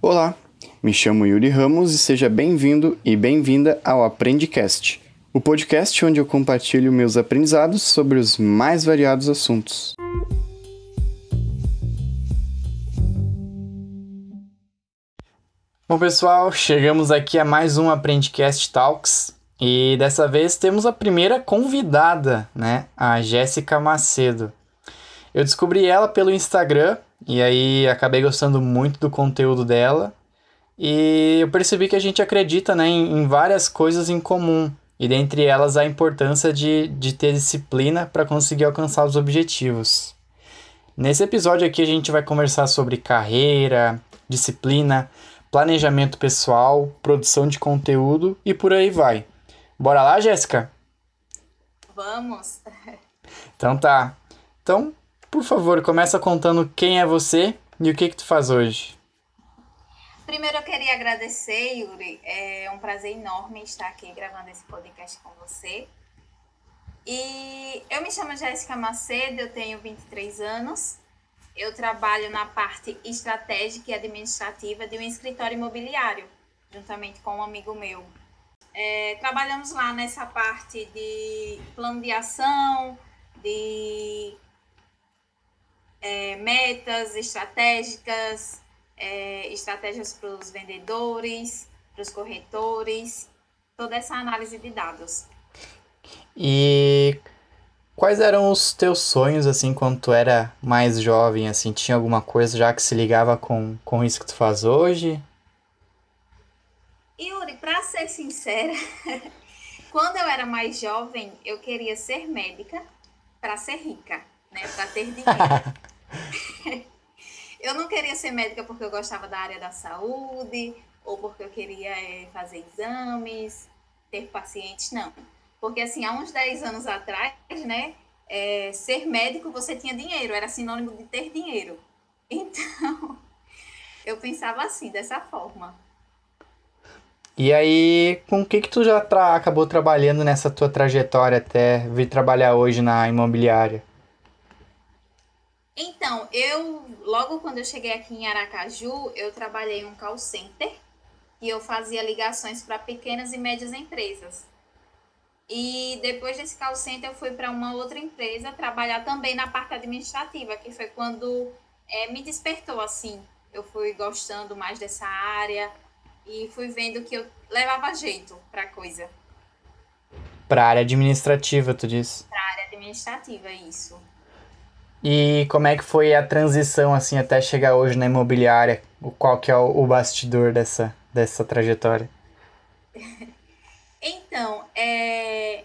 Olá, me chamo Yuri Ramos e seja bem-vindo e bem-vinda ao Aprendicast, o podcast onde eu compartilho meus aprendizados sobre os mais variados assuntos. Bom, pessoal, chegamos aqui a mais um Aprendicast Talks e dessa vez temos a primeira convidada, né? A Jéssica Macedo. Eu descobri ela pelo Instagram e aí acabei gostando muito do conteúdo dela. E eu percebi que a gente acredita né, em, em várias coisas em comum. E dentre elas a importância de, de ter disciplina para conseguir alcançar os objetivos. Nesse episódio aqui a gente vai conversar sobre carreira, disciplina, planejamento pessoal, produção de conteúdo e por aí vai. Bora lá, Jéssica? Vamos. Então tá. Então, por favor, começa contando quem é você e o que que tu faz hoje. Primeiro eu queria agradecer, Yuri. É um prazer enorme estar aqui gravando esse podcast com você. E eu me chamo Jéssica Macedo, eu tenho 23 anos. Eu trabalho na parte estratégica e administrativa de um escritório imobiliário, juntamente com um amigo meu, é, trabalhamos lá nessa parte de plano de ação, de é, metas estratégicas, é, estratégias para os vendedores, para os corretores, toda essa análise de dados. E quais eram os teus sonhos, assim, quando tu era mais jovem, assim? Tinha alguma coisa já que se ligava com, com isso que tu faz hoje? Yuri, para ser sincera, quando eu era mais jovem, eu queria ser médica para ser rica, né? Para ter dinheiro. eu não queria ser médica porque eu gostava da área da saúde ou porque eu queria é, fazer exames, ter pacientes, não. Porque assim, há uns 10 anos atrás, né, é, ser médico você tinha dinheiro, era sinônimo de ter dinheiro. Então, eu pensava assim, dessa forma. E aí, com o que que tu já tra acabou trabalhando nessa tua trajetória até vir trabalhar hoje na imobiliária? Então, eu, logo quando eu cheguei aqui em Aracaju, eu trabalhei em um call center e eu fazia ligações para pequenas e médias empresas. E depois desse call center, eu fui para uma outra empresa trabalhar também na parte administrativa, que foi quando é, me despertou assim. Eu fui gostando mais dessa área, e fui vendo que eu levava jeito para coisa. Para área administrativa, tu disse? Para área administrativa, isso. E como é que foi a transição assim até chegar hoje na imobiliária? Qual que é o, o bastidor dessa, dessa trajetória? então, é,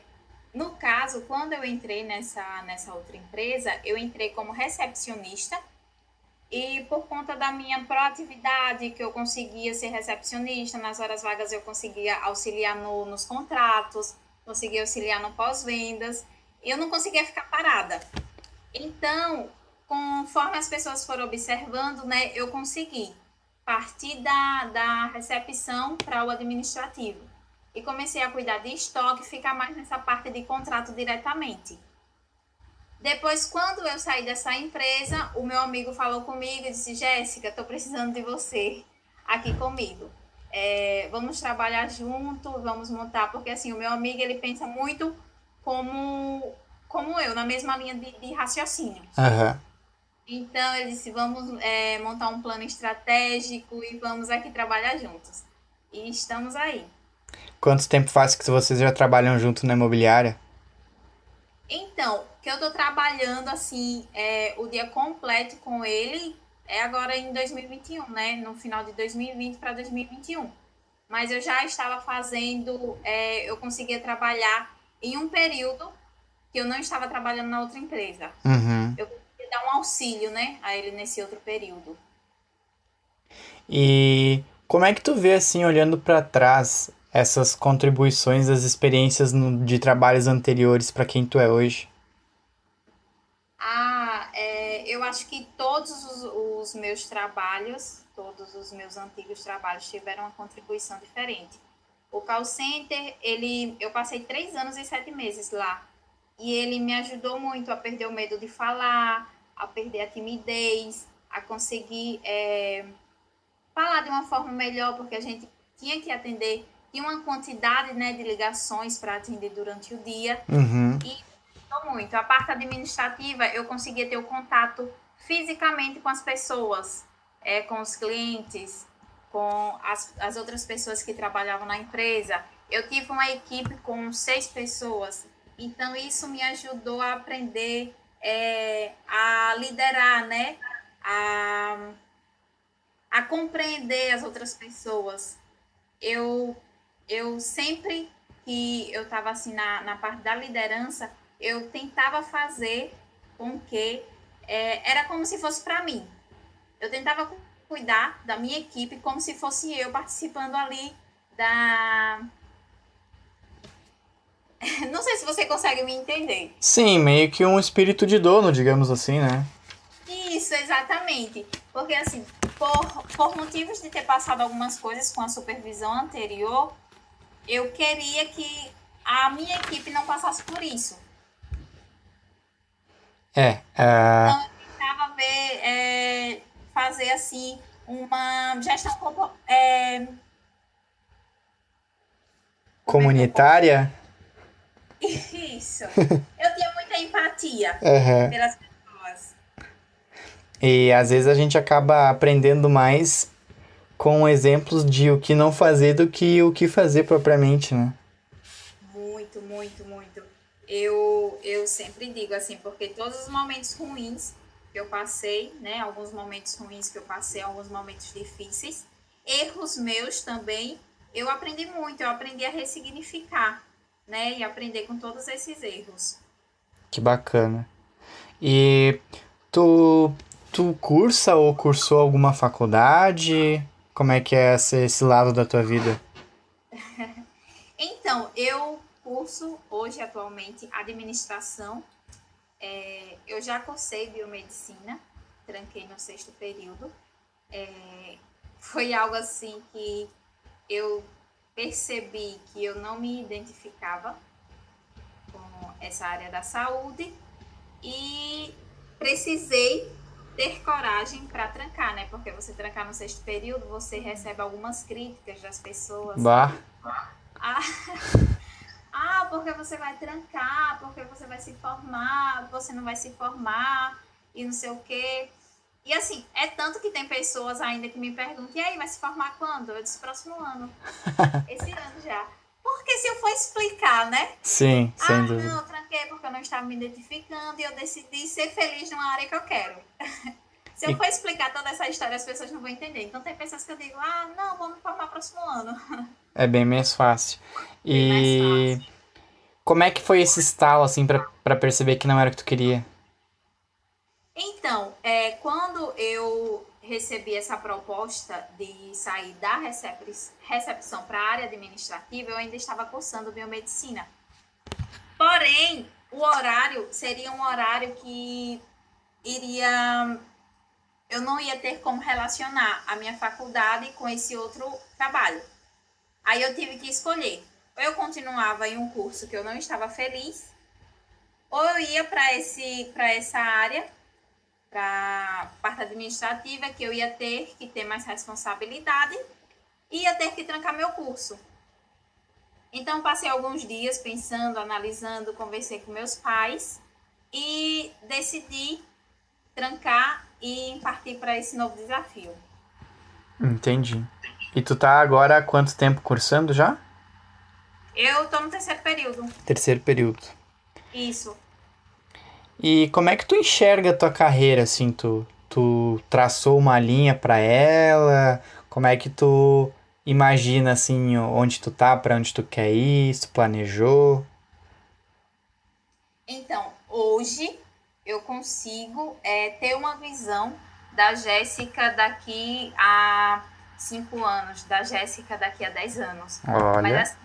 no caso, quando eu entrei nessa, nessa outra empresa, eu entrei como recepcionista e por conta da minha proatividade, que eu conseguia ser recepcionista, nas horas vagas eu conseguia auxiliar no, nos contratos, conseguia auxiliar no pós-vendas, eu não conseguia ficar parada. Então, conforme as pessoas foram observando, né, eu consegui partir da, da recepção para o administrativo. E comecei a cuidar de estoque, ficar mais nessa parte de contrato diretamente. Depois, quando eu saí dessa empresa, o meu amigo falou comigo e disse: Jéssica, estou precisando de você aqui comigo. É, vamos trabalhar junto, vamos montar, porque assim, o meu amigo ele pensa muito como, como eu, na mesma linha de, de raciocínio. Uhum. Então ele disse: vamos é, montar um plano estratégico e vamos aqui trabalhar juntos. E estamos aí. Quanto tempo faz que vocês já trabalham junto na imobiliária? Então, que eu tô trabalhando assim é, o dia completo com ele é agora em 2021, né? No final de 2020 para 2021. Mas eu já estava fazendo, é, eu conseguia trabalhar em um período que eu não estava trabalhando na outra empresa. Uhum. Eu conseguia dar um auxílio, né, a ele nesse outro período. E como é que tu vê assim, olhando para trás, essas contribuições das experiências no, de trabalhos anteriores para quem tu é hoje? Ah, é, eu acho que todos os, os, meus trabalhos, todos os meus antigos trabalhos tiveram uma contribuição diferente. O call center, ele, eu passei três anos e sete meses lá. E ele me ajudou muito a perder o medo de falar, a perder a timidez, a conseguir é, falar de uma forma melhor, porque a gente tinha que atender, tinha uma quantidade né, de ligações para atender durante o dia. Uhum. E muito. A parte administrativa, eu conseguia ter o contato fisicamente com as pessoas, é, com os clientes, com as, as outras pessoas que trabalhavam na empresa. Eu tive uma equipe com seis pessoas, então isso me ajudou a aprender é, a liderar, né? A, a compreender as outras pessoas. Eu, eu sempre que eu estava assim na, na parte da liderança, eu tentava fazer com que é, era como se fosse para mim. Eu tentava cuidar da minha equipe como se fosse eu participando ali da. Não sei se você consegue me entender. Sim, meio que um espírito de dono, digamos assim, né? Isso, exatamente. Porque, assim, por, por motivos de ter passado algumas coisas com a supervisão anterior, eu queria que a minha equipe não passasse por isso. É. Uh... Então, eu tentava ver, é, fazer assim, uma gestão é... comunitária. Isso. eu tinha muita empatia uhum. pelas pessoas. E às vezes a gente acaba aprendendo mais com exemplos de o que não fazer do que o que fazer propriamente, né? Muito, muito, muito eu, eu sempre digo assim, porque todos os momentos ruins que eu passei, né, alguns momentos ruins que eu passei, alguns momentos difíceis, erros meus também, eu aprendi muito, eu aprendi a ressignificar, né, e aprender com todos esses erros. Que bacana. E tu, tu cursa ou cursou alguma faculdade? Como é que é esse, esse lado da tua vida? então, eu curso hoje, atualmente, administração. É, eu já cursei biomedicina, tranquei no sexto período. É, foi algo assim que eu percebi que eu não me identificava com essa área da saúde e precisei ter coragem para trancar, né? Porque você trancar no sexto período, você recebe algumas críticas das pessoas. Bah. Ah, ah, porque você vai trancar, porque você vai se formar, você não vai se formar e não sei o quê. E assim, é tanto que tem pessoas ainda que me perguntam, e aí, vai se formar quando? Eu disse, próximo ano. Esse ano já. Porque se eu for explicar, né? Sim, sem ah, dúvida. não, eu tranquei porque eu não estava me identificando e eu decidi ser feliz numa área que eu quero. se eu for explicar toda essa história, as pessoas não vão entender. Então tem pessoas que eu digo, ah, não, vou me formar próximo ano. É bem mais fácil. E como é que foi esse estalo, assim, para perceber que não era o que tu queria? Então, é, quando eu recebi essa proposta de sair da recep recepção para a área administrativa, eu ainda estava cursando biomedicina. Porém, o horário seria um horário que iria. Eu não ia ter como relacionar a minha faculdade com esse outro trabalho. Aí eu tive que escolher. Ou eu continuava em um curso que eu não estava feliz, ou eu ia para essa área, para a parte administrativa, que eu ia ter que ter mais responsabilidade e ia ter que trancar meu curso. Então passei alguns dias pensando, analisando, conversei com meus pais e decidi trancar e partir para esse novo desafio. Entendi. E tu tá agora há quanto tempo cursando já? Eu tô no terceiro período. Terceiro período. Isso. E como é que tu enxerga a tua carreira, assim? Tu, tu traçou uma linha para ela? Como é que tu imagina, assim, onde tu tá, para onde tu quer ir? Se tu planejou? Então, hoje eu consigo é, ter uma visão da Jéssica daqui a cinco anos, da Jéssica daqui a dez anos. Olha. Mas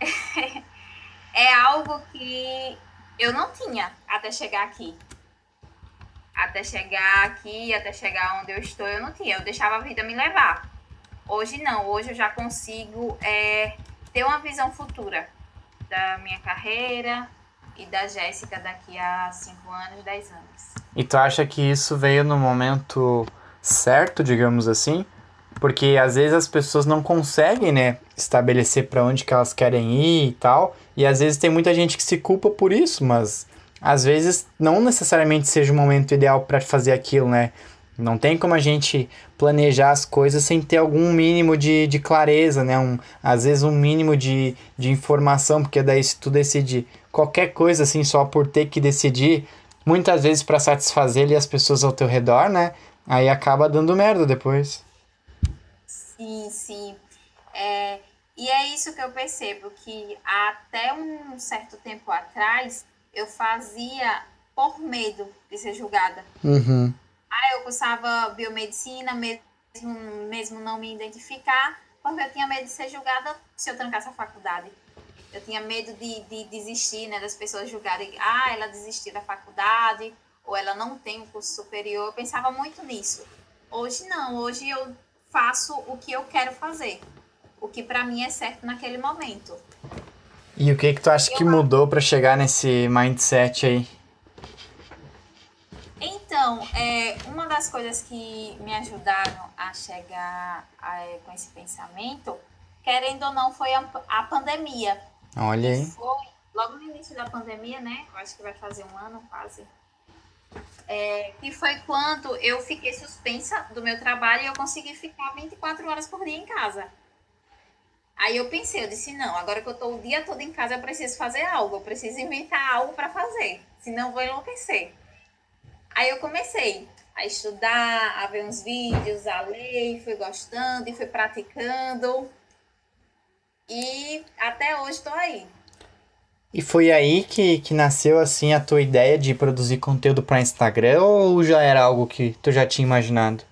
assim, é algo que eu não tinha até chegar aqui. Até chegar aqui, até chegar onde eu estou, eu não tinha. Eu deixava a vida me levar. Hoje não, hoje eu já consigo é, ter uma visão futura da minha carreira e da Jéssica daqui a cinco anos, dez anos. E tu acha que isso veio no momento certo, digamos assim? Porque às vezes as pessoas não conseguem, né, estabelecer para onde que elas querem ir e tal, e às vezes tem muita gente que se culpa por isso, mas às vezes não necessariamente seja o momento ideal para fazer aquilo, né? Não tem como a gente planejar as coisas sem ter algum mínimo de, de clareza, né? Um, às vezes um mínimo de, de informação, porque daí se tu decide qualquer coisa assim só por ter que decidir, muitas vezes para satisfazer ali as pessoas ao teu redor, né? Aí acaba dando merda depois. Sim, sim. É, e é isso que eu percebo, que até um certo tempo atrás eu fazia por medo de ser julgada. Uhum. Ah, eu cursava biomedicina, mesmo, mesmo não me identificar, porque eu tinha medo de ser julgada se eu trancasse a faculdade. Eu tinha medo de, de desistir, né, das pessoas julgarem, ah, ela desistiu da faculdade, ou ela não tem um curso superior. Eu pensava muito nisso. Hoje não, hoje eu faço o que eu quero fazer, o que para mim é certo naquele momento. E o que que tu acha eu que mudou para chegar nesse mindset aí? Então, é, uma das coisas que me ajudaram a chegar a, com esse pensamento, querendo ou não, foi a, a pandemia. Olha aí. Foi logo no início da pandemia, né? Eu acho que vai fazer um ano quase. É, que foi quando eu fiquei suspensa do meu trabalho e eu consegui ficar 24 horas por dia em casa. Aí eu pensei, eu disse, não, agora que eu tô o dia todo em casa, eu preciso fazer algo, eu preciso inventar algo para fazer, senão vou enlouquecer. Aí eu comecei a estudar, a ver uns vídeos, a ler, fui gostando e fui praticando. E até hoje estou aí. E foi aí que, que nasceu assim a tua ideia de produzir conteúdo para Instagram ou já era algo que tu já tinha imaginado?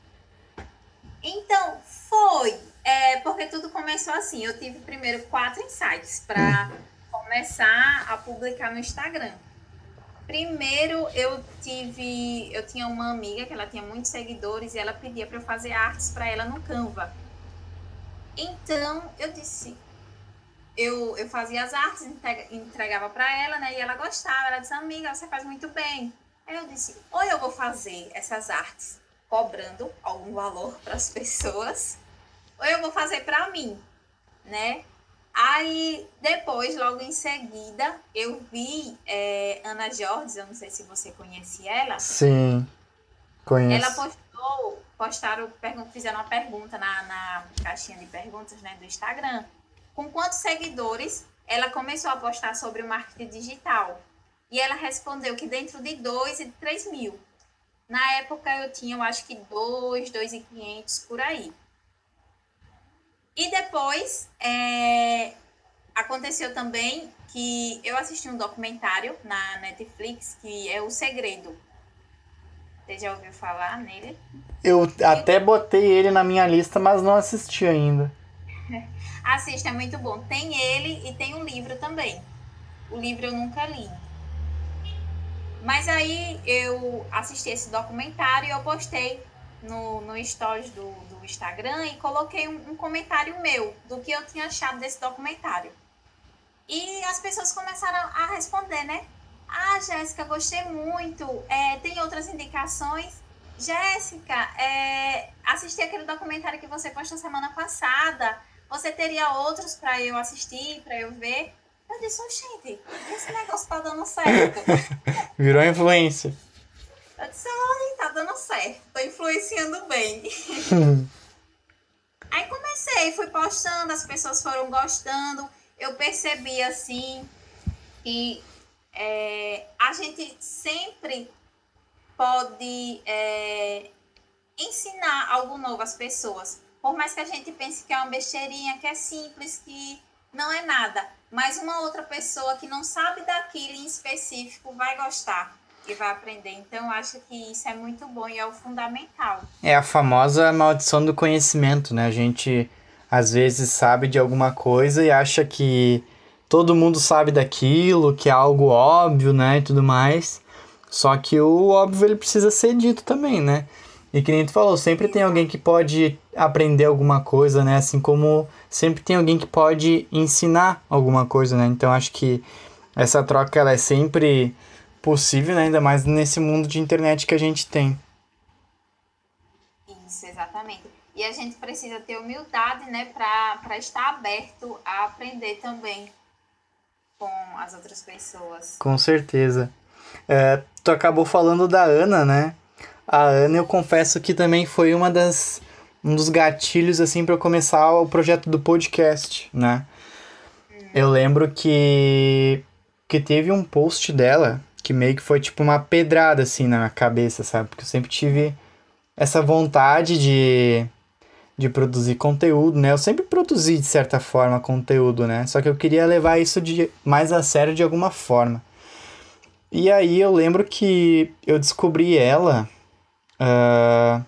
Então, foi. É, porque tudo começou assim. Eu tive primeiro quatro insights para hum. começar a publicar no Instagram. Primeiro, eu tive, eu tinha uma amiga que ela tinha muitos seguidores e ela pedia para eu fazer artes para ela no Canva. Então, eu disse, eu, eu fazia as artes, entregava para ela, né? E ela gostava, ela disse, amiga, você faz muito bem. Aí eu disse, ou eu vou fazer essas artes cobrando algum valor para as pessoas, ou eu vou fazer para mim, né? Aí, depois, logo em seguida, eu vi é, Ana Jorge, eu não sei se você conhece ela. Sim, conheço. Ela postou, postaram, fizeram uma pergunta na, na caixinha de perguntas né, do Instagram. Com quantos seguidores ela começou a postar sobre o marketing digital? E ela respondeu que dentro de 2 e 3 mil. Na época eu tinha, eu acho que 2, 2,500 por aí. E depois, é, aconteceu também que eu assisti um documentário na Netflix que é O Segredo. Você já ouviu falar nele? Eu até botei ele na minha lista, mas não assisti ainda. Assista, é muito bom. Tem ele e tem um livro também. O livro eu nunca li. Mas aí eu assisti esse documentário e eu postei no, no stories do, do Instagram e coloquei um, um comentário meu do que eu tinha achado desse documentário. E as pessoas começaram a responder, né? Ah, Jéssica, gostei muito. É, tem outras indicações? Jéssica, é, assisti aquele documentário que você postou semana passada. Você teria outros para eu assistir, para eu ver? Eu disse, gente, esse negócio tá dando certo. Virou influência. Eu disse, olha, tá dando certo, tô influenciando bem. Aí comecei, fui postando, as pessoas foram gostando. Eu percebi assim que é, a gente sempre pode é, ensinar algo novo às pessoas. Por mais que a gente pense que é uma besteirinha, que é simples, que não é nada. Mas uma outra pessoa que não sabe daquilo em específico vai gostar e vai aprender. Então, acho que isso é muito bom e é o fundamental. É a famosa maldição do conhecimento, né? A gente às vezes sabe de alguma coisa e acha que todo mundo sabe daquilo, que é algo óbvio, né, e tudo mais. Só que o óbvio ele precisa ser dito também, né? E que nem tu falou, sempre tem alguém que pode aprender alguma coisa, né? Assim como sempre tem alguém que pode ensinar alguma coisa, né? Então acho que essa troca ela é sempre possível, né? ainda mais nesse mundo de internet que a gente tem. Isso, exatamente. E a gente precisa ter humildade, né, para estar aberto a aprender também com as outras pessoas. Com certeza. É, tu acabou falando da Ana, né? A Ana, eu confesso que também foi uma das um dos gatilhos assim para começar o projeto do podcast, né? Eu lembro que que teve um post dela que meio que foi tipo uma pedrada assim na minha cabeça, sabe? Porque eu sempre tive essa vontade de de produzir conteúdo, né? Eu sempre produzi de certa forma conteúdo, né? Só que eu queria levar isso de mais a sério de alguma forma. E aí eu lembro que eu descobri ela. Uh,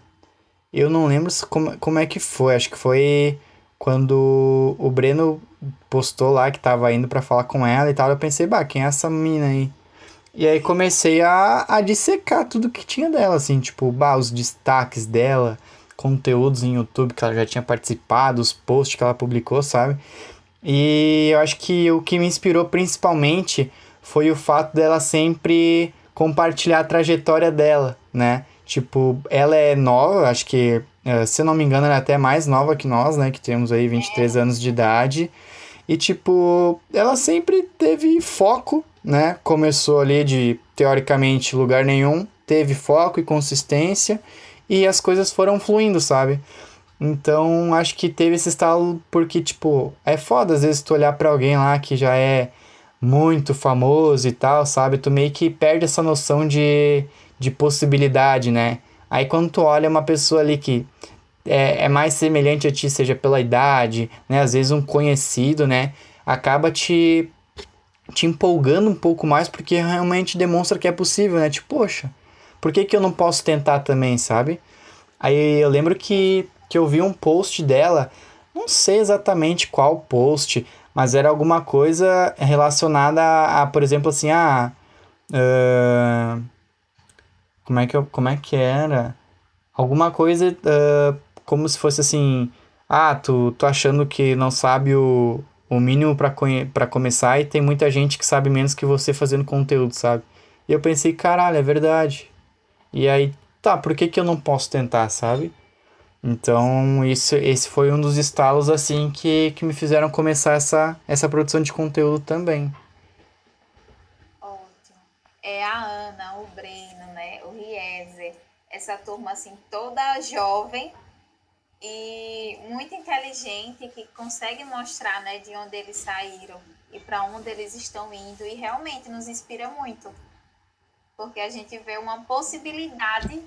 eu não lembro como, como é que foi. Acho que foi quando o Breno postou lá que tava indo para falar com ela e tal. Eu pensei, bah, quem é essa menina aí? E aí comecei a, a dissecar tudo que tinha dela, assim, tipo, bah, os destaques dela conteúdos em YouTube que ela já tinha participado, os posts que ela publicou, sabe? E eu acho que o que me inspirou principalmente foi o fato dela sempre compartilhar a trajetória dela, né? Tipo, ela é nova, acho que, eh, se não me engano, ela é até mais nova que nós, né? Que temos aí 23 anos de idade. E, tipo, ela sempre teve foco, né? Começou ali de, teoricamente, lugar nenhum, teve foco e consistência e as coisas foram fluindo, sabe? Então, acho que teve esse estalo porque, tipo, é foda às vezes tu olhar para alguém lá que já é muito famoso e tal, sabe? Tu meio que perde essa noção de, de possibilidade, né? Aí quando tu olha uma pessoa ali que é, é mais semelhante a ti, seja pela idade, né? Às vezes um conhecido, né? Acaba te, te empolgando um pouco mais porque realmente demonstra que é possível, né? Tipo, poxa, por que, que eu não posso tentar também, sabe? Aí eu lembro que, que eu vi um post dela, não sei exatamente qual post, mas era alguma coisa relacionada a, a por exemplo, assim, a. Uh, como, é que eu, como é que era? Alguma coisa uh, como se fosse assim. Ah, tu, tu achando que não sabe o, o mínimo para começar e tem muita gente que sabe menos que você fazendo conteúdo, sabe? E eu pensei, caralho, é verdade. E aí, tá, por que, que eu não posso tentar, sabe? Então, isso, esse foi um dos estalos, assim, que, que me fizeram começar essa, essa produção de conteúdo também. Ótimo. É a Ana, o Breno, né? O Riezer. Essa turma, assim, toda jovem e muito inteligente, que consegue mostrar, né, de onde eles saíram e para onde eles estão indo. E realmente nos inspira muito porque a gente vê uma possibilidade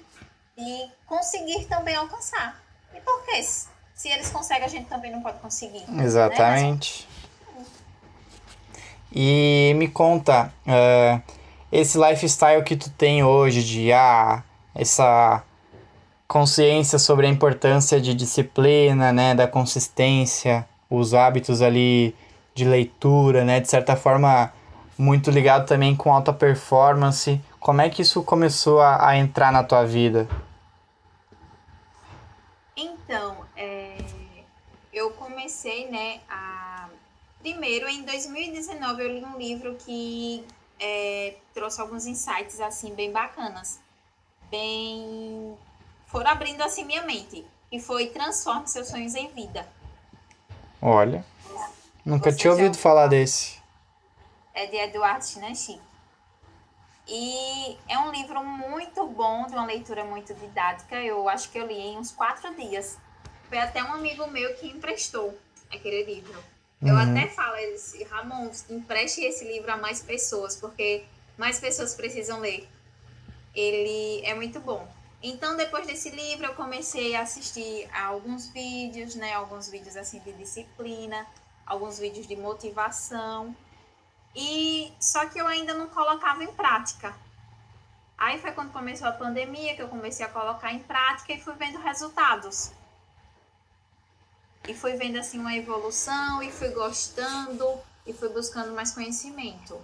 de conseguir também alcançar. E por quê? Se eles conseguem, a gente também não pode conseguir. Né? Exatamente. Né? E me conta, uh, esse lifestyle que tu tem hoje de ah, essa consciência sobre a importância de disciplina, né, da consistência, os hábitos ali de leitura, né, de certa forma muito ligado também com alta performance. Como é que isso começou a, a entrar na tua vida? Então, é, eu comecei, né, a... Primeiro, em 2019, eu li um livro que é, trouxe alguns insights, assim, bem bacanas. Bem... Foram abrindo, assim, minha mente. E foi Transforme Seus Sonhos em Vida. Olha, nunca Você tinha ouvido já... falar desse. É de Eduardo Chinanchi. E é um livro muito bom, de uma leitura muito didática. Eu acho que eu li em uns quatro dias. Foi até um amigo meu que emprestou aquele livro. Eu uhum. até falo, Ramon, empreste esse livro a mais pessoas, porque mais pessoas precisam ler. Ele é muito bom. Então, depois desse livro, eu comecei a assistir a alguns vídeos, né? Alguns vídeos assim de disciplina, alguns vídeos de motivação. E só que eu ainda não colocava em prática. Aí foi quando começou a pandemia que eu comecei a colocar em prática e fui vendo resultados. E fui vendo assim uma evolução e fui gostando e fui buscando mais conhecimento.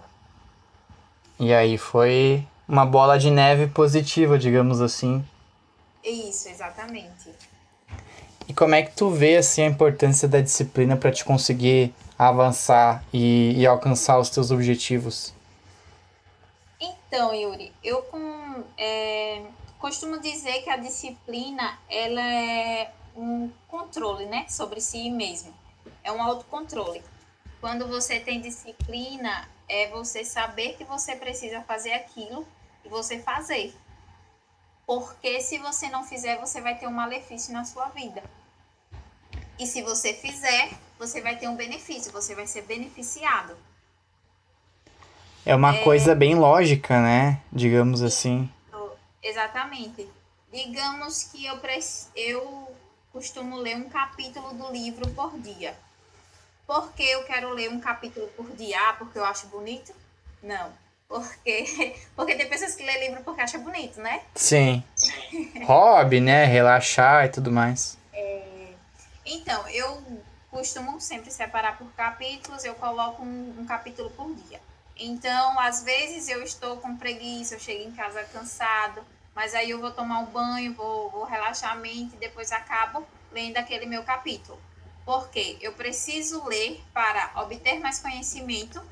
E aí foi uma bola de neve positiva, digamos assim. Isso, exatamente. E como é que tu vê assim a importância da disciplina para te conseguir avançar e, e alcançar os teus objetivos? Então, Yuri, eu com, é, costumo dizer que a disciplina ela é um controle, né, sobre si mesmo. É um autocontrole. Quando você tem disciplina, é você saber que você precisa fazer aquilo você fazer. Porque se você não fizer, você vai ter um malefício na sua vida. E se você fizer, você vai ter um benefício, você vai ser beneficiado. É uma é... coisa bem lógica, né? Digamos assim. Exatamente. Digamos que eu, eu costumo ler um capítulo do livro por dia. Por que eu quero ler um capítulo por dia? Ah, porque eu acho bonito? Não. Porque, porque tem pessoas que lê livro porque acha bonito, né? Sim. Hobby, né? Relaxar e tudo mais. É... Então, eu costumo sempre separar por capítulos, eu coloco um, um capítulo por dia. Então, às vezes eu estou com preguiça, eu chego em casa cansado, mas aí eu vou tomar um banho, vou, vou relaxar a mente e depois acabo lendo aquele meu capítulo. Porque eu preciso ler para obter mais conhecimento.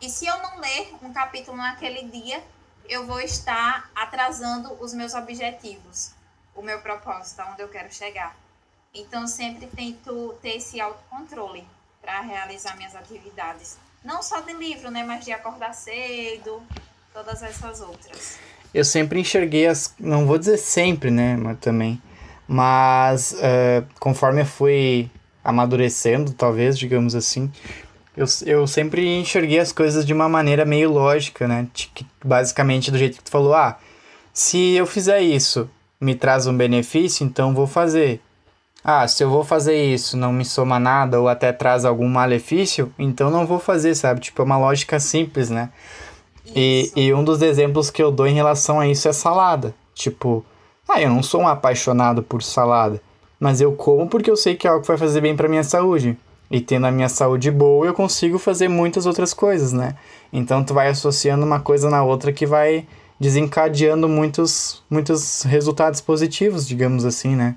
E se eu não ler um capítulo naquele dia, eu vou estar atrasando os meus objetivos, o meu propósito, aonde eu quero chegar. Então, sempre tento ter esse autocontrole para realizar minhas atividades. Não só de livro, né? Mas de acordar cedo, todas essas outras. Eu sempre enxerguei as. Não vou dizer sempre, né? Mas também. Mas uh, conforme eu fui amadurecendo, talvez, digamos assim, eu, eu sempre enxerguei as coisas de uma maneira meio lógica, né? Basicamente do jeito que tu falou, ah, se eu fizer isso, me traz um benefício, então vou fazer. Ah, se eu vou fazer isso, não me soma nada ou até traz algum malefício, então não vou fazer, sabe? Tipo, é uma lógica simples, né? E, e um dos exemplos que eu dou em relação a isso é salada. Tipo, ah, eu não sou um apaixonado por salada, mas eu como porque eu sei que é algo que vai fazer bem para minha saúde. E tendo a minha saúde boa, eu consigo fazer muitas outras coisas, né? Então tu vai associando uma coisa na outra que vai desencadeando muitos, muitos resultados positivos, digamos assim, né?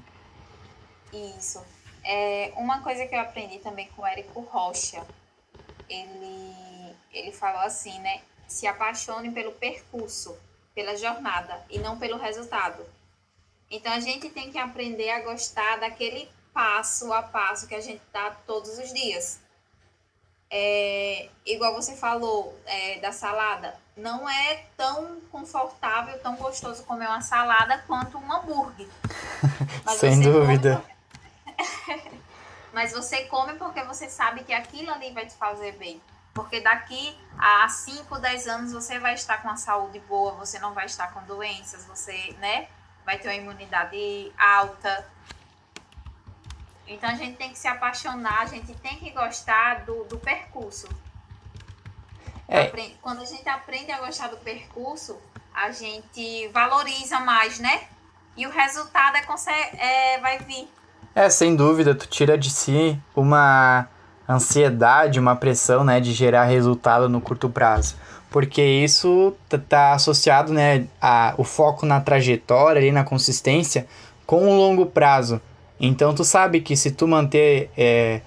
Isso. É, uma coisa que eu aprendi também com o Érico Rocha, ele, ele falou assim, né? Se apaixone pelo percurso, pela jornada e não pelo resultado. Então a gente tem que aprender a gostar daquele passo a passo que a gente dá todos os dias. É, igual você falou é, da salada, não é tão confortável, tão gostoso comer uma salada quanto um hambúrguer. Sem dúvida. Come... Mas você come porque você sabe que aquilo ali vai te fazer bem. Porque daqui a 5, 10 anos você vai estar com a saúde boa, você não vai estar com doenças, você, né, vai ter uma imunidade alta. Então a gente tem que se apaixonar, a gente tem que gostar do, do percurso. É. Quando a gente aprende a gostar do percurso, a gente valoriza mais, né? E o resultado é, é vai vir. É, sem dúvida, tu tira de si uma ansiedade, uma pressão, né, de gerar resultado no curto prazo. Porque isso tá associado, né, a, o foco na trajetória, ali na consistência, com o longo prazo. Então tu sabe que se tu manter é,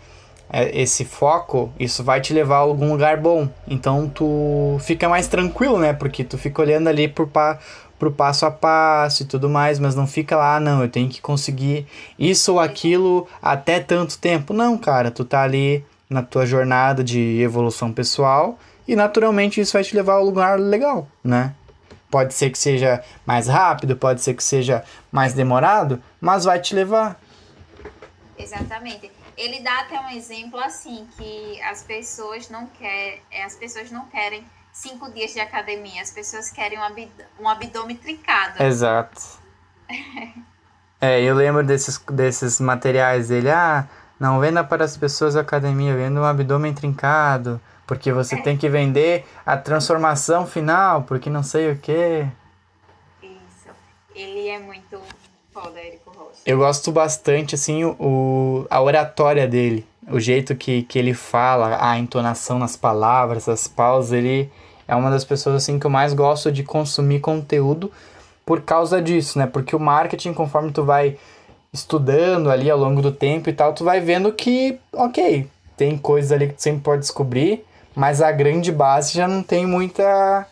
é, esse foco, isso vai te levar a algum lugar bom. Então tu fica mais tranquilo, né? Porque tu fica olhando ali pa, pro passo a passo e tudo mais, mas não fica lá, ah, não, eu tenho que conseguir isso ou aquilo até tanto tempo. Não, cara, tu tá ali na tua jornada de evolução pessoal e naturalmente isso vai te levar a um lugar legal, né? Pode ser que seja mais rápido, pode ser que seja mais demorado, mas vai te levar. Exatamente. Ele dá até um exemplo assim que as pessoas não querem, é, as pessoas não querem cinco dias de academia, as pessoas querem um, abd um abdômen trincado. Exato. é, eu lembro desses, desses materiais dele, ah, não venda para as pessoas da academia, venda um abdômen trincado, porque você é. tem que vender a transformação final, porque não sei o que. Isso. Ele é muito Érico Rocha. Eu gosto bastante, assim, o, a oratória dele. O jeito que, que ele fala, a entonação nas palavras, as pausas, ele é uma das pessoas, assim, que eu mais gosto de consumir conteúdo por causa disso, né? Porque o marketing, conforme tu vai estudando ali ao longo do tempo e tal, tu vai vendo que, ok, tem coisas ali que tu sempre pode descobrir, mas a grande base já não tem muita,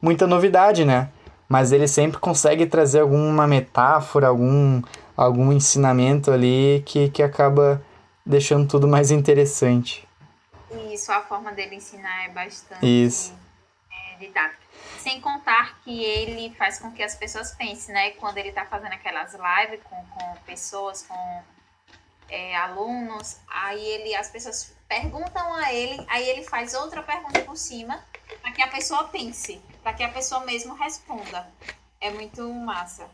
muita novidade, né? Mas ele sempre consegue trazer alguma metáfora, algum, algum ensinamento ali que, que acaba deixando tudo mais interessante. Isso, a forma dele ensinar é bastante Isso. É, didática. Sem contar que ele faz com que as pessoas pensem, né? Quando ele está fazendo aquelas lives com, com pessoas, com é, alunos, aí ele, as pessoas perguntam a ele, aí ele faz outra pergunta por cima, para que a pessoa pense, para que a pessoa mesmo responda. É muito massa.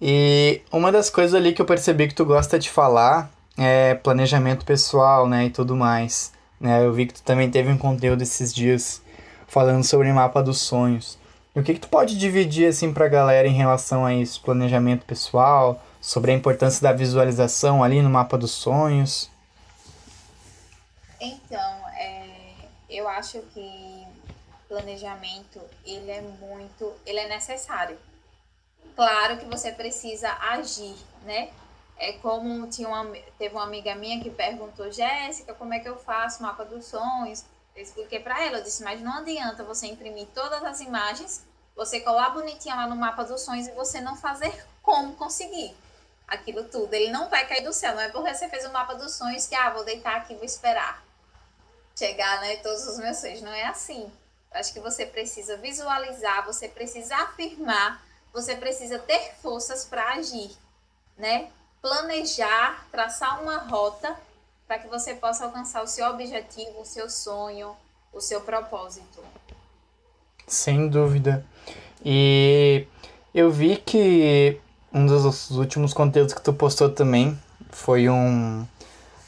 E uma das coisas ali que eu percebi que tu gosta de falar é planejamento pessoal, né, e tudo mais. Né? Eu vi que tu também teve um conteúdo esses dias falando sobre mapa dos sonhos. E o que que tu pode dividir assim pra galera em relação a isso, planejamento pessoal, sobre a importância da visualização ali no mapa dos sonhos? Então, é, eu acho que planejamento ele é muito, ele é necessário. Claro que você precisa agir, né? É como tinha uma, teve uma amiga minha que perguntou, Jéssica, como é que eu faço mapa dos sonhos? Eu expliquei para ela, eu disse, mas não adianta você imprimir todas as imagens, você colar bonitinha lá no mapa dos sonhos e você não fazer como conseguir aquilo tudo. Ele não vai cair do céu, não é porque você fez o mapa dos sonhos que, ah, vou deitar aqui, vou esperar chegar, né, todos os meus sonhos. Não é assim. Acho que você precisa visualizar, você precisa afirmar, você precisa ter forças para agir, né? planejar, traçar uma rota para que você possa alcançar o seu objetivo, o seu sonho, o seu propósito. Sem dúvida. E eu vi que um dos últimos conteúdos que tu postou também foi um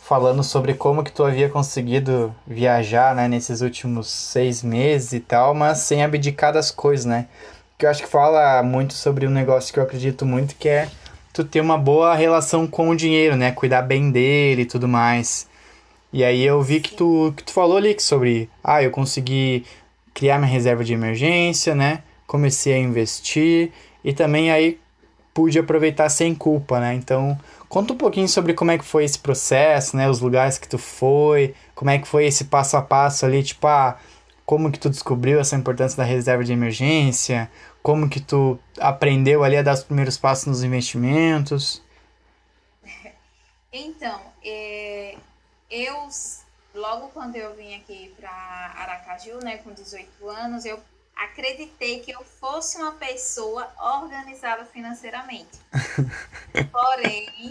falando sobre como que tu havia conseguido viajar, né, nesses últimos seis meses e tal, mas sem abdicar das coisas, né? Que eu acho que fala muito sobre um negócio que eu acredito muito que é tu ter uma boa relação com o dinheiro, né? Cuidar bem dele e tudo mais. E aí eu vi que tu, que tu falou ali sobre, ah, eu consegui criar minha reserva de emergência, né? Comecei a investir e também aí pude aproveitar sem culpa, né? Então, conta um pouquinho sobre como é que foi esse processo, né? Os lugares que tu foi, como é que foi esse passo a passo ali, tipo, ah, como que tu descobriu essa importância da reserva de emergência? Como que tu aprendeu ali a dar os primeiros passos nos investimentos? Então, é, eu logo quando eu vim aqui para Aracaju, né, com 18 anos, eu acreditei que eu fosse uma pessoa organizada financeiramente. Porém,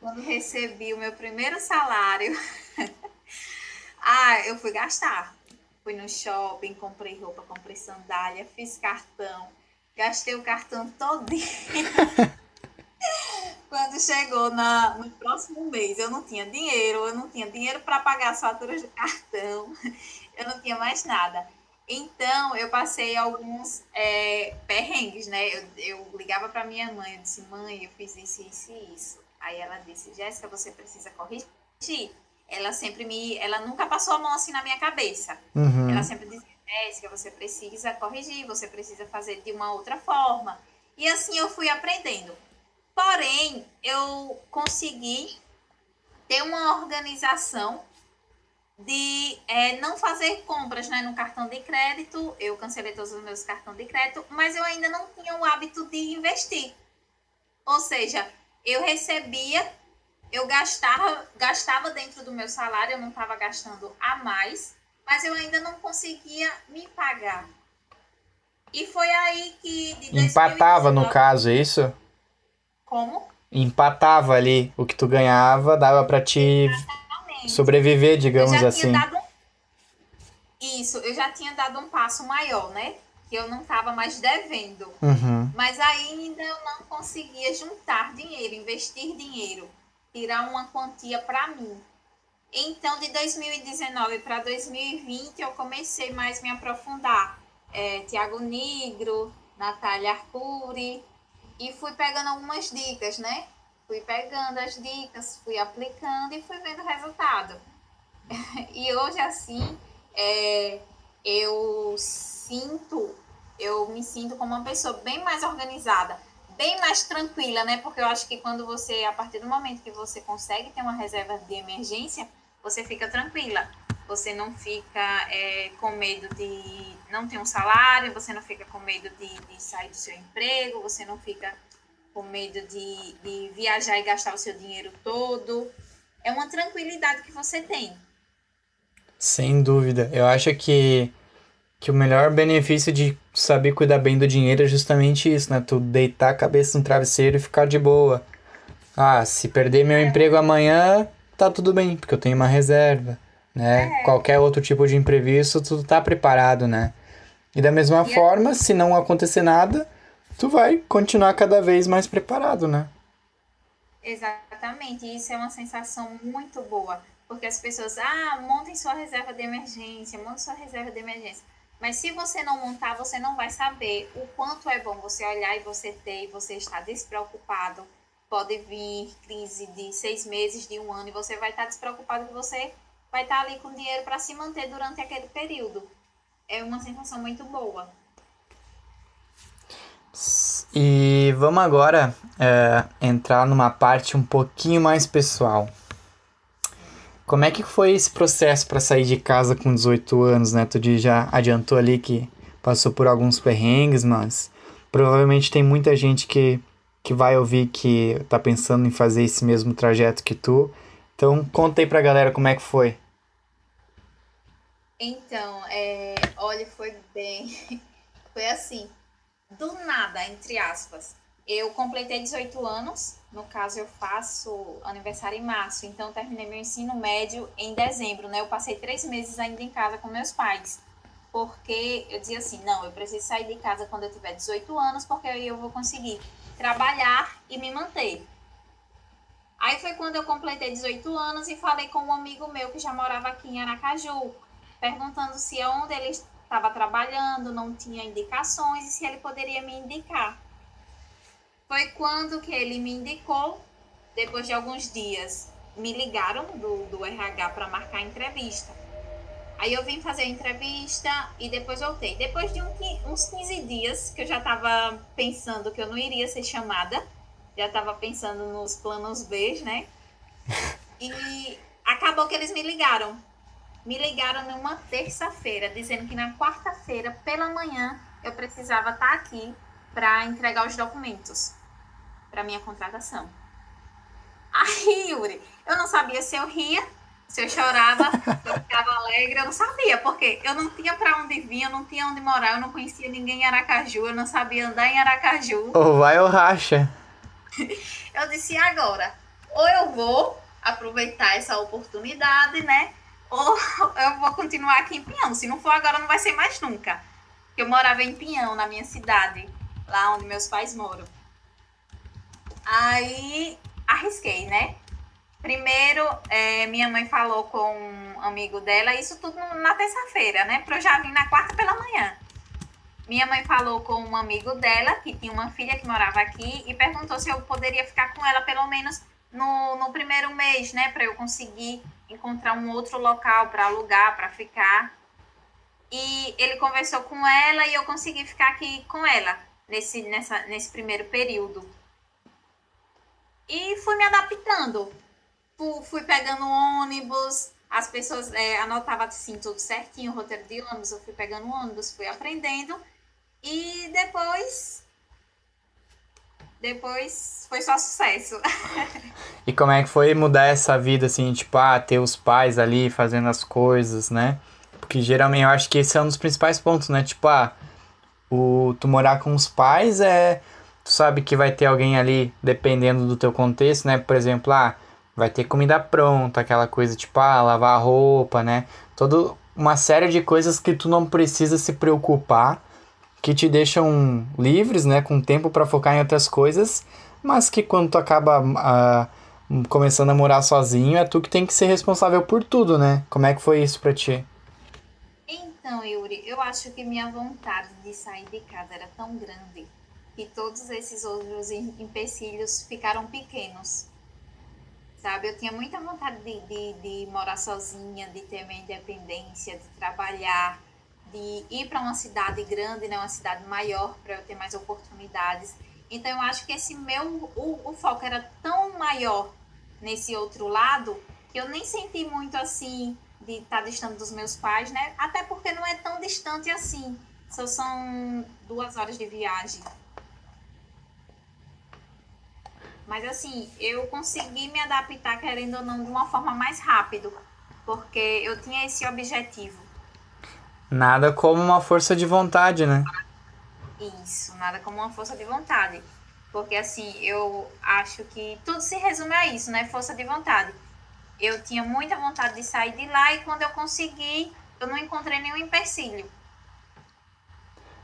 quando recebi o meu primeiro salário, ah, eu fui gastar. Fui no shopping, comprei roupa, comprei sandália, fiz cartão, gastei o cartão todinho. Quando chegou na, no próximo mês, eu não tinha dinheiro, eu não tinha dinheiro para pagar as faturas do cartão, eu não tinha mais nada. Então, eu passei alguns é, perrengues, né? Eu, eu ligava para minha mãe, eu disse, mãe, eu fiz isso, isso e isso. Aí ela disse, Jéssica, você precisa corrigir ela sempre me. Ela nunca passou a mão assim na minha cabeça. Uhum. Ela sempre dizia, Jéssica, você precisa corrigir, você precisa fazer de uma outra forma. E assim eu fui aprendendo. Porém, eu consegui ter uma organização de é, não fazer compras né, no cartão de crédito. Eu cancelei todos os meus cartões de crédito, mas eu ainda não tinha o hábito de investir. Ou seja, eu recebia eu gastava, gastava dentro do meu salário, eu não estava gastando a mais, mas eu ainda não conseguia me pagar. E foi aí que. Empatava 2019, no caso, é isso? Como? Empatava ali o que tu ganhava, dava para te Exatamente. Sobreviver, digamos assim. Isso, eu já tinha dado um passo maior, né? Que eu não estava mais devendo. Uhum. Mas ainda eu não conseguia juntar dinheiro, investir dinheiro tirar uma quantia para mim. Então, de 2019 para 2020, eu comecei mais me aprofundar. É, Tiago Negro, Natália Arcuri, e fui pegando algumas dicas, né? Fui pegando as dicas, fui aplicando e fui vendo o resultado. e hoje, assim, é, eu sinto, eu me sinto como uma pessoa bem mais organizada bem mais tranquila, né? Porque eu acho que quando você, a partir do momento que você consegue ter uma reserva de emergência, você fica tranquila. Você não fica é, com medo de não ter um salário, você não fica com medo de, de sair do seu emprego, você não fica com medo de, de viajar e gastar o seu dinheiro todo. É uma tranquilidade que você tem. Sem dúvida. Eu acho que, que o melhor benefício de saber cuidar bem do dinheiro é justamente isso, né? Tu deitar a cabeça no travesseiro e ficar de boa. Ah, se perder meu é. emprego amanhã, tá tudo bem, porque eu tenho uma reserva, né? É. Qualquer outro tipo de imprevisto, tu tá preparado, né? E da mesma e forma, é... se não acontecer nada, tu vai continuar cada vez mais preparado, né? Exatamente, isso é uma sensação muito boa, porque as pessoas, ah, montem sua reserva de emergência, montem sua reserva de emergência. Mas se você não montar, você não vai saber o quanto é bom você olhar e você ter, e você estar despreocupado. Pode vir crise de seis meses, de um ano, e você vai estar despreocupado que você vai estar ali com dinheiro para se manter durante aquele período. É uma sensação muito boa. E vamos agora é, entrar numa parte um pouquinho mais pessoal. Como é que foi esse processo para sair de casa com 18 anos, né? Tu já adiantou ali que passou por alguns perrengues, mas provavelmente tem muita gente que, que vai ouvir que tá pensando em fazer esse mesmo trajeto que tu. Então, conta aí pra galera como é que foi. Então, é, olha, foi bem. Foi assim do nada, entre aspas. Eu completei 18 anos, no caso eu faço aniversário em março, então terminei meu ensino médio em dezembro, né? Eu passei três meses ainda em casa com meus pais, porque eu dizia assim, não, eu preciso sair de casa quando eu tiver 18 anos, porque aí eu vou conseguir trabalhar e me manter. Aí foi quando eu completei 18 anos e falei com um amigo meu que já morava aqui em Aracaju, perguntando se onde ele estava trabalhando, não tinha indicações e se ele poderia me indicar. Foi quando que ele me indicou, depois de alguns dias, me ligaram do, do RH para marcar a entrevista. Aí eu vim fazer a entrevista e depois voltei. Depois de um, uns 15 dias que eu já estava pensando que eu não iria ser chamada, já estava pensando nos planos B, né? E acabou que eles me ligaram me ligaram numa terça-feira, dizendo que na quarta-feira, pela manhã, eu precisava estar aqui para entregar os documentos para minha contratação. Aí, Yuri, eu não sabia se eu ria, se eu chorava, se eu ficava alegre, eu não sabia, porque eu não tinha para onde vir, eu não tinha onde morar, eu não conhecia ninguém em Aracaju, eu não sabia andar em Aracaju. Ou vai ou racha. eu disse, agora, ou eu vou aproveitar essa oportunidade, né? Ou eu vou continuar aqui em Pinhão. Se não for agora, não vai ser mais nunca. Eu morava em Pinhão, na minha cidade, lá onde meus pais moram. Aí arrisquei, né? Primeiro, é, minha mãe falou com um amigo dela, isso tudo na terça-feira, né? Pra eu já vir na quarta pela manhã. Minha mãe falou com um amigo dela, que tinha uma filha que morava aqui, e perguntou se eu poderia ficar com ela pelo menos no, no primeiro mês, né? Para eu conseguir encontrar um outro local para alugar, para ficar. E ele conversou com ela e eu consegui ficar aqui com ela nesse, nessa, nesse primeiro período. E fui me adaptando. Fui, pegando ônibus, as pessoas é, anotavam assim tudo certinho, o roteiro de ônibus, eu fui pegando ônibus, fui aprendendo. E depois depois foi só sucesso. e como é que foi mudar essa vida, assim, tipo, ah, ter os pais ali fazendo as coisas, né? Porque geralmente eu acho que esse é um dos principais pontos, né? Tipo, ah, o, tu morar com os pais é. Tu sabe que vai ter alguém ali dependendo do teu contexto, né? Por exemplo, ah, vai ter comida pronta, aquela coisa tipo, ah, lavar a roupa, né? Toda uma série de coisas que tu não precisa se preocupar que te deixam livres, né, com tempo para focar em outras coisas, mas que quando tu acaba uh, começando a morar sozinho, é tu que tem que ser responsável por tudo, né? Como é que foi isso para ti? Então, Yuri, eu acho que minha vontade de sair de casa era tão grande que todos esses outros empecilhos ficaram pequenos. Sabe, eu tinha muita vontade de, de, de morar sozinha, de ter minha independência, de trabalhar, de ir para uma cidade grande, né, uma cidade maior, para eu ter mais oportunidades. Então, eu acho que esse meu, o, o foco era tão maior nesse outro lado, que eu nem senti muito assim de estar tá distante dos meus pais, né? Até porque não é tão distante assim. Só são duas horas de viagem. Mas assim, eu consegui me adaptar, querendo ou não, de uma forma mais rápido, porque eu tinha esse objetivo. Nada como uma força de vontade, né? Isso, nada como uma força de vontade. Porque assim, eu acho que tudo se resume a isso, né? Força de vontade. Eu tinha muita vontade de sair de lá e quando eu consegui, eu não encontrei nenhum empecilho.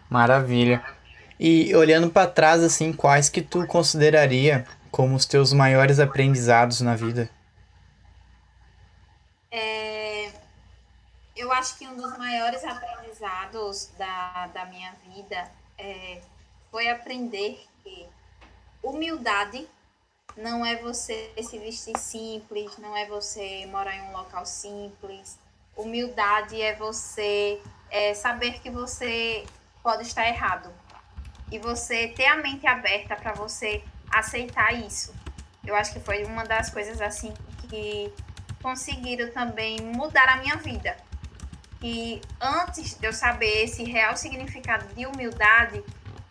Maravilha. E olhando para trás assim, quais que tu consideraria como os teus maiores aprendizados na vida? É, eu acho que um dos maiores aprendizados da, da minha vida é, foi aprender que humildade não é você se vestir simples, não é você morar em um local simples. Humildade é você é, saber que você pode estar errado e você ter a mente aberta para você aceitar isso. Eu acho que foi uma das coisas assim que conseguiram também mudar a minha vida. E antes de eu saber esse real significado de humildade,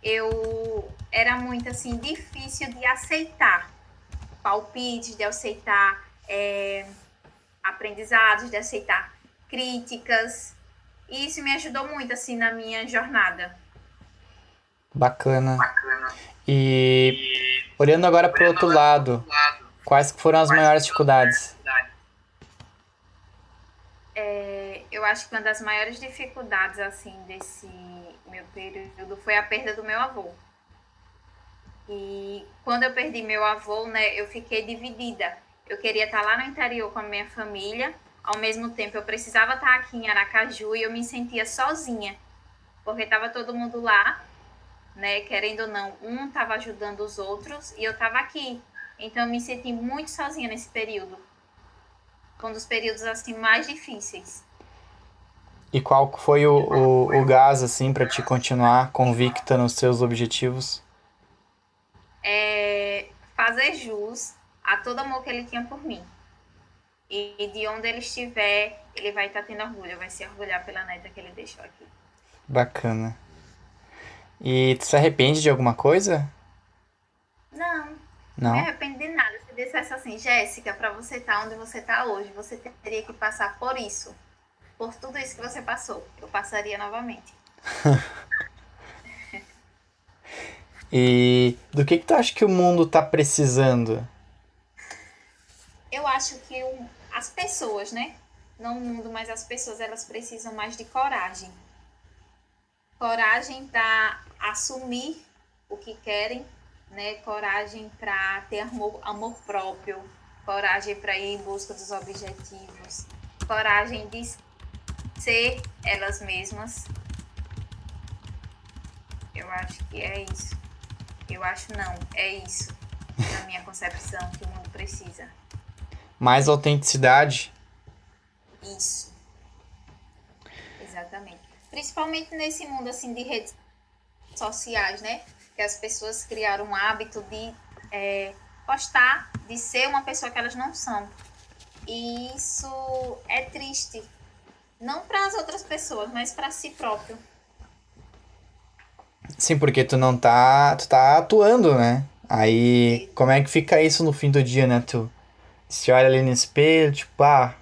eu era muito assim difícil de aceitar palpites, de aceitar é, aprendizados, de aceitar críticas. E isso me ajudou muito assim na minha jornada. Bacana. Bacana. E olhando agora para o outro lado, quais foram as maiores dificuldades? É, eu acho que uma das maiores dificuldades assim desse meu período foi a perda do meu avô. E quando eu perdi meu avô, né, eu fiquei dividida. Eu queria estar lá no interior com a minha família, ao mesmo tempo eu precisava estar aqui em Aracaju e eu me sentia sozinha, porque estava todo mundo lá, né, querendo ou não, um estava ajudando os outros e eu estava aqui. Então eu me senti muito sozinha nesse período um dos períodos assim mais difíceis. E qual foi o, o, o gás assim para te continuar convicta nos seus objetivos? É fazer jus a todo amor que ele tinha por mim. E de onde ele estiver, ele vai estar tendo orgulho, vai se orgulhar pela neta que ele deixou aqui. Bacana. E tu se arrepende de alguma coisa? Não. Não, não me arrependo de nada dissesse assim, Jéssica, para você estar tá onde você está hoje, você teria que passar por isso. Por tudo isso que você passou. Eu passaria novamente. e do que, que tu acha que o mundo está precisando? Eu acho que o, as pessoas, né? Não o mundo, mas as pessoas, elas precisam mais de coragem. Coragem para assumir o que querem né? Coragem para ter amor, amor próprio, coragem para ir em busca dos objetivos, coragem de ser elas mesmas. Eu acho que é isso. Eu acho não, é isso. Na minha concepção que o mundo precisa. Mais autenticidade. Isso. Exatamente. Principalmente nesse mundo assim de redes sociais, né? Que as pessoas criaram um hábito de é, postar, de ser uma pessoa que elas não são. E isso é triste, não para as outras pessoas, mas para si próprio. Sim, porque tu não tá, tu tá atuando, né? Aí, como é que fica isso no fim do dia, né? Tu se olha ali no espelho, tipo, ah,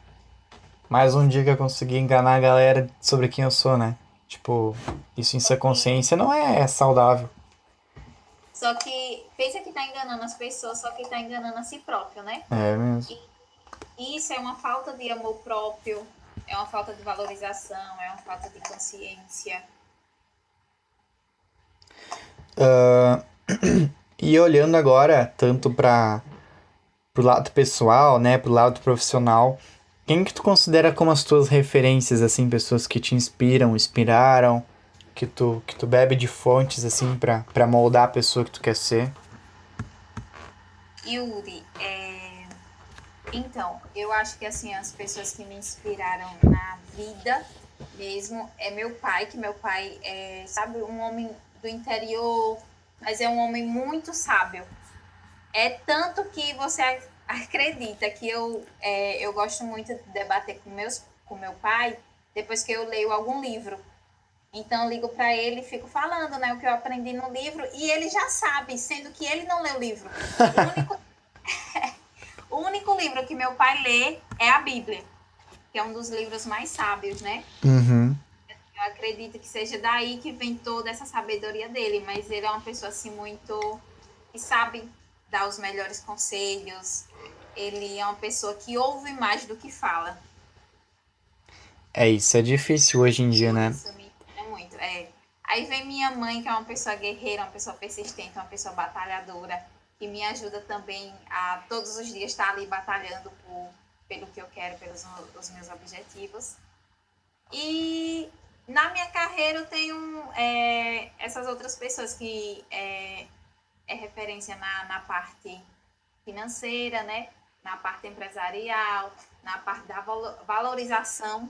mais um dia que eu consegui enganar a galera sobre quem eu sou, né? Tipo, isso em sua consciência não é saudável. Só que pensa que está enganando as pessoas, só que está enganando a si próprio, né? É mesmo. E isso é uma falta de amor próprio, é uma falta de valorização, é uma falta de consciência. Uh, e olhando agora, tanto para o lado pessoal, né, pro lado profissional, quem que tu considera como as tuas referências, assim, pessoas que te inspiram, inspiraram, que tu, que tu bebe de fontes, assim, para moldar a pessoa que tu quer ser? Yuri, é... então, eu acho que, assim, as pessoas que me inspiraram na vida mesmo é meu pai, que meu pai é, sabe, um homem do interior, mas é um homem muito sábio. É tanto que você acredita que eu, é, eu gosto muito de debater com, meus, com meu pai depois que eu leio algum livro. Então eu ligo para ele e fico falando, né, o que eu aprendi no livro e ele já sabe, sendo que ele não lê o livro. O único, o único livro que meu pai lê é a Bíblia, que é um dos livros mais sábios, né? Uhum. Eu acredito que seja daí que vem toda essa sabedoria dele, mas ele é uma pessoa assim muito que sabe dar os melhores conselhos. Ele é uma pessoa que ouve mais do que fala. É isso, é difícil hoje em dia, né? Isso muito, é. Aí vem minha mãe, que é uma pessoa guerreira, uma pessoa persistente, uma pessoa batalhadora, que me ajuda também a todos os dias estar ali batalhando por, pelo que eu quero, pelos os meus objetivos. E na minha carreira eu tenho é, essas outras pessoas que é, é referência na, na parte financeira, né? na parte empresarial, na parte da valorização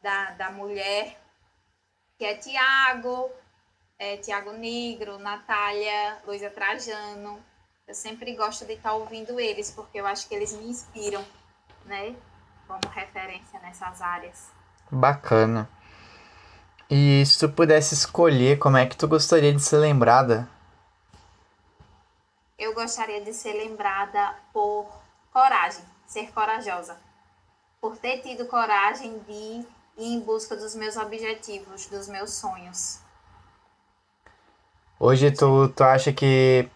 da, da mulher, que é Tiago, é, Tiago Negro, Natália, Luísa Trajano. Eu sempre gosto de estar ouvindo eles, porque eu acho que eles me inspiram, né? Como referência nessas áreas. Bacana. E se tu pudesse escolher, como é que tu gostaria de ser lembrada? Eu gostaria de ser lembrada por coragem, ser corajosa. Por ter tido coragem de ir em busca dos meus objetivos, dos meus sonhos. Hoje tu, tu acha que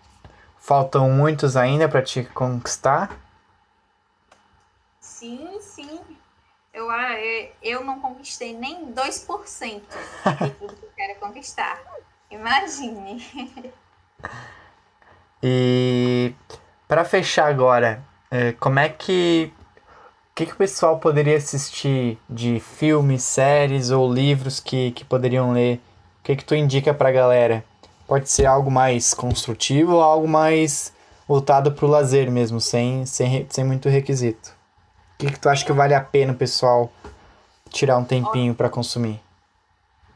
faltam muitos ainda para te conquistar? Sim, sim. Eu, ah, eu não conquistei nem 2% de tudo que eu quero conquistar. Imagine. E para fechar agora, é, como é que que, que o pessoal poderia assistir de filmes, séries ou livros que, que poderiam ler? O que, que tu indica pra galera? Pode ser algo mais construtivo ou algo mais voltado pro lazer mesmo, sem, sem, sem muito requisito. O que, que tu acha que vale a pena o pessoal tirar um tempinho para consumir?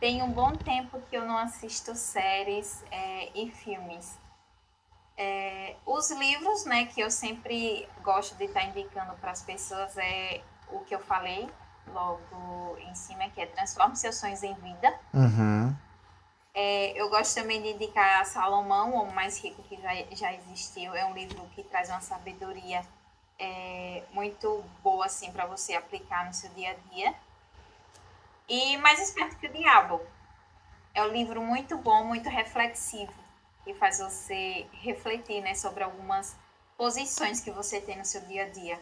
Tem um bom tempo que eu não assisto séries é, e filmes. É, os livros, né, que eu sempre gosto de estar tá indicando para as pessoas é o que eu falei logo em cima, que é Transforme Seus Sonhos em Vida. Uhum. É, eu gosto também de indicar Salomão, o Homem Mais Rico que já, já existiu. É um livro que traz uma sabedoria é, muito boa assim para você aplicar no seu dia a dia. E Mais Esperto que o Diabo. É um livro muito bom, muito reflexivo e faz você refletir né, sobre algumas posições que você tem no seu dia a dia.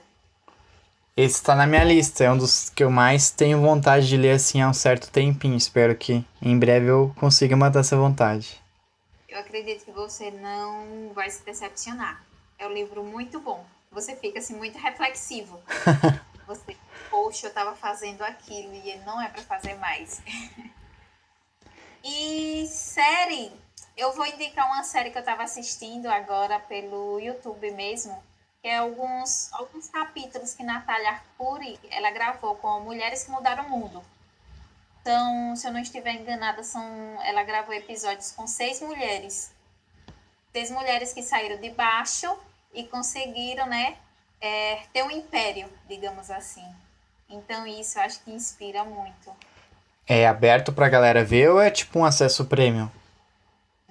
Esse está na minha lista, é um dos que eu mais tenho vontade de ler assim há um certo tempinho. Espero que em breve eu consiga matar essa vontade. Eu acredito que você não vai se decepcionar. É um livro muito bom. Você fica assim muito reflexivo. você, poxa, eu estava fazendo aquilo e não é para fazer mais. e série, eu vou indicar uma série que eu estava assistindo agora pelo YouTube mesmo, que é alguns, alguns capítulos que Natália Arcuri ela gravou com Mulheres que Mudaram o Mundo. Então, se eu não estiver enganada, são, ela gravou episódios com seis mulheres. Seis mulheres que saíram de baixo e conseguiram, né, é, ter um império, digamos assim. Então, isso eu acho que inspira muito. É aberto pra galera ver ou é tipo um acesso premium?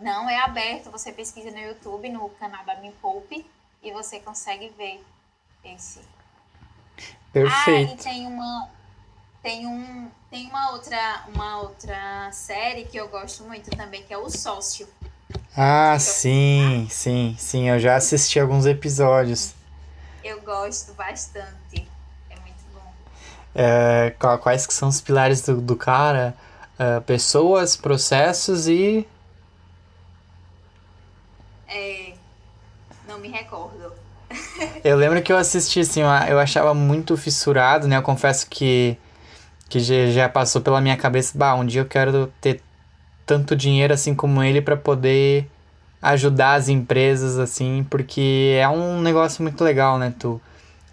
Não é aberto, você pesquisa no YouTube, no canal da Me Poupe, e você consegue ver esse. Perfeito. Ah, e tem uma tem um tem uma outra uma outra série que eu gosto muito também, que é o Sócio. Ah, sim, sim, sim, eu já assisti alguns episódios. Eu gosto bastante. É muito bom. É, quais que são os pilares do, do cara? É, pessoas, processos e é, não me recordo. eu lembro que eu assisti, assim, eu achava muito fissurado, né? Eu confesso que, que já passou pela minha cabeça, bah, um dia eu quero ter tanto dinheiro assim como ele para poder ajudar as empresas, assim, porque é um negócio muito legal, né? Tu,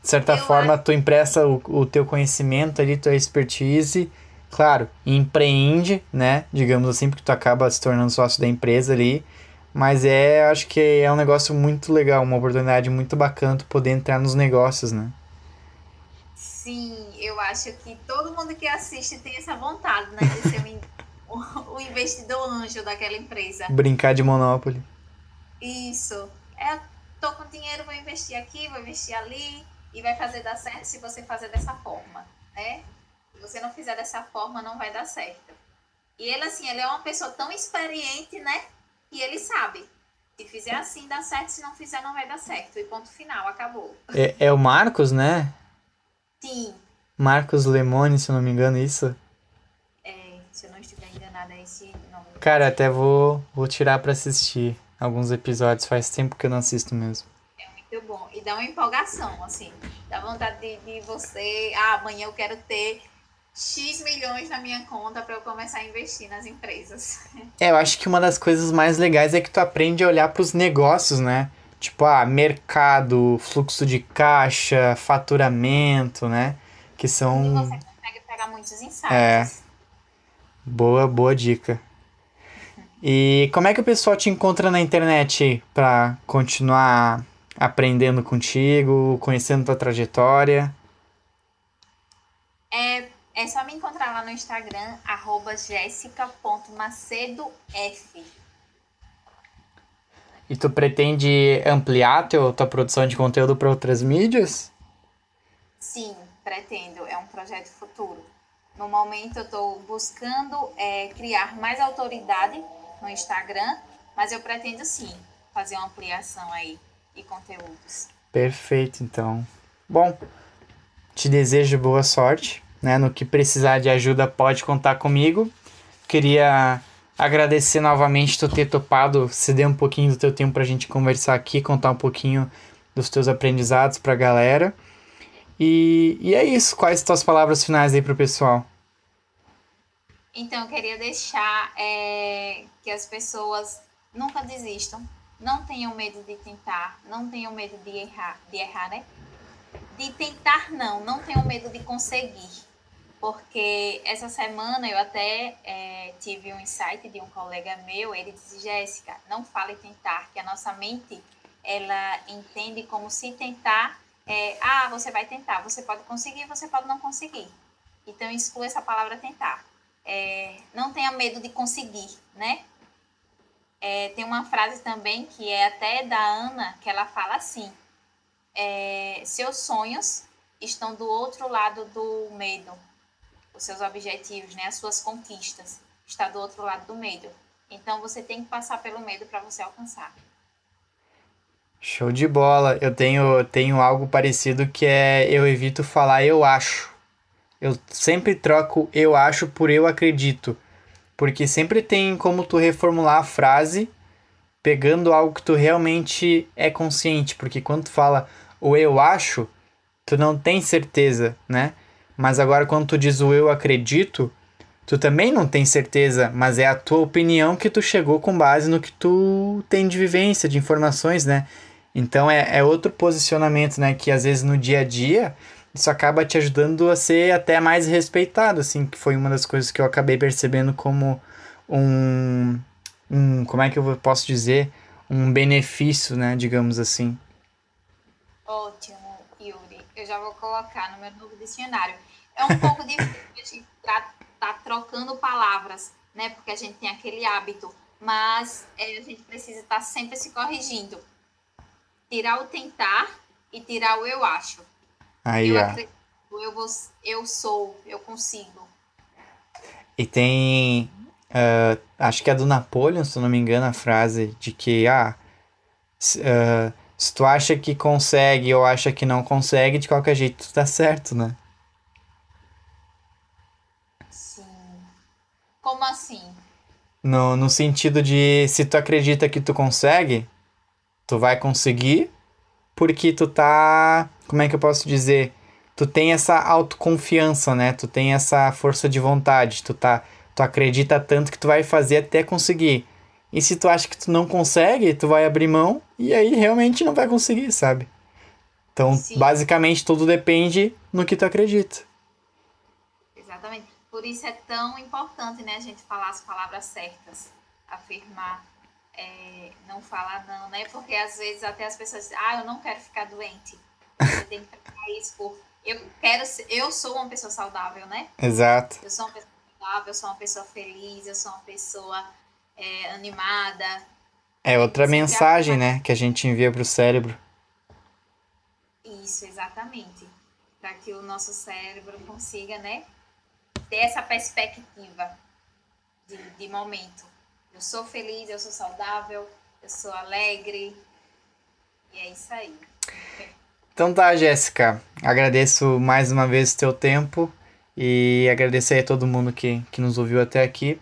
de certa eu forma, acho... tu empresta o, o teu conhecimento ali, tua expertise, claro, empreende, né? Digamos assim, porque tu acaba se tornando sócio da empresa ali, mas é, acho que é um negócio muito legal, uma oportunidade muito bacana tu poder entrar nos negócios, né? Sim, eu acho que todo mundo que assiste tem essa vontade, né? De ser um, o investidor anjo daquela empresa. Brincar de Monopoly. Isso. É, tô com dinheiro, vou investir aqui, vou investir ali e vai fazer dar certo se você fazer dessa forma, né? Se você não fizer dessa forma, não vai dar certo. E ele, assim, ele é uma pessoa tão experiente, né? Que ele sabe. Se fizer assim, dá certo. Se não fizer, não vai dar certo. E ponto final, acabou. É, é o Marcos, né? Sim. Marcos Lemone, se eu não me engano, isso? É, se eu não estiver enganada, é esse nome. Cara, até vou, vou tirar pra assistir alguns episódios. Faz tempo que eu não assisto mesmo. É muito bom. E dá uma empolgação, assim. Dá vontade de, de você. Ah, amanhã eu quero ter X milhões na minha conta para eu começar a investir nas empresas. É, eu acho que uma das coisas mais legais é que tu aprende a olhar para os negócios, né? Tipo, ah, mercado, fluxo de caixa, faturamento, né? Que são. E você consegue pegar muitos insights. É. Boa, boa dica. E como é que o pessoal te encontra na internet para continuar aprendendo contigo, conhecendo tua trajetória? É é só me encontrar lá no Instagram, arroba jessica.macedof. E tu pretende ampliar teu, tua produção de conteúdo para outras mídias? Sim, pretendo. É um projeto futuro. No momento eu estou buscando é, criar mais autoridade no Instagram, mas eu pretendo sim fazer uma ampliação aí de conteúdos. Perfeito, então. Bom, te desejo boa sorte né? No que precisar de ajuda, pode contar comigo. Queria agradecer novamente tu ter topado, ceder um pouquinho do teu tempo para a gente conversar aqui, contar um pouquinho dos teus aprendizados para a galera. E, e é isso. Quais tuas palavras finais aí para o pessoal? Então, eu queria deixar é, que as pessoas nunca desistam, não tenham medo de tentar, não tenham medo de errar, de errar, né? De tentar não, não tenham medo de conseguir porque essa semana eu até é, tive um insight de um colega meu, ele disse, Jéssica, não fale tentar, que a nossa mente, ela entende como se tentar, é, ah, você vai tentar, você pode conseguir, você pode não conseguir. Então, exclua essa palavra tentar. É, não tenha medo de conseguir, né? É, tem uma frase também que é até da Ana, que ela fala assim, é, seus sonhos estão do outro lado do medo, os seus objetivos, né, as suas conquistas, está do outro lado do medo. Então você tem que passar pelo medo para você alcançar. Show de bola. Eu tenho, tenho algo parecido que é eu evito falar eu acho. Eu sempre troco eu acho por eu acredito. Porque sempre tem como tu reformular a frase pegando algo que tu realmente é consciente. Porque quando tu fala o eu acho, tu não tem certeza, né? Mas agora quando tu diz o eu acredito, tu também não tem certeza, mas é a tua opinião que tu chegou com base no que tu tem de vivência, de informações, né? Então é, é outro posicionamento, né? Que às vezes no dia a dia isso acaba te ajudando a ser até mais respeitado, assim, que foi uma das coisas que eu acabei percebendo como um, um como é que eu posso dizer, um benefício, né, digamos assim. Ótimo, Yuri. Eu já vou colocar no meu novo dicionário é um pouco difícil a gente estar tá trocando palavras, né? Porque a gente tem aquele hábito, mas é, a gente precisa estar tá sempre se corrigindo. Tirar o tentar e tirar o eu acho. Aí, eu acredito, eu, vou, eu sou, eu consigo. E tem. Uh, acho que é do Napoleon, se eu não me engano, a frase de que ah, uh, se tu acha que consegue ou acha que não consegue, de qualquer jeito tu tá certo, né? Como assim? No, no sentido de se tu acredita que tu consegue, tu vai conseguir, porque tu tá. Como é que eu posso dizer? Tu tem essa autoconfiança, né? Tu tem essa força de vontade. Tu, tá, tu acredita tanto que tu vai fazer até conseguir. E se tu acha que tu não consegue, tu vai abrir mão e aí realmente não vai conseguir, sabe? Então, Sim. basicamente, tudo depende no que tu acredita. Exatamente. Por isso é tão importante, né, a gente falar as palavras certas, afirmar, é, não falar não, né? Porque às vezes até as pessoas dizem, ah, eu não quero ficar doente. Você tem que falar isso por eu quero ser, eu sou uma pessoa saudável, né? Exato. Eu sou uma pessoa saudável, eu sou uma pessoa feliz, eu sou uma pessoa é, animada. É outra mensagem, né, que a gente envia para o cérebro. Isso, exatamente. Para que o nosso cérebro consiga, né, ter essa perspectiva de, de momento. Eu sou feliz, eu sou saudável, eu sou alegre. E é isso aí. Então tá, Jéssica. Agradeço mais uma vez o teu tempo e agradecer a todo mundo que, que nos ouviu até aqui.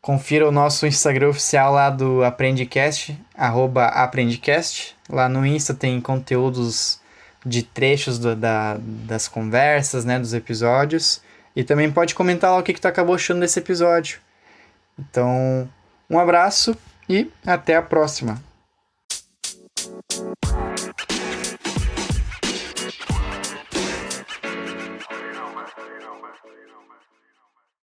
Confira o nosso Instagram oficial lá do Aprendecast, arroba Aprendecast. Lá no Insta tem conteúdos de trechos do, da, das conversas, né, dos episódios. E também pode comentar lá o que, que tu acabou achando desse episódio. Então, um abraço e até a próxima.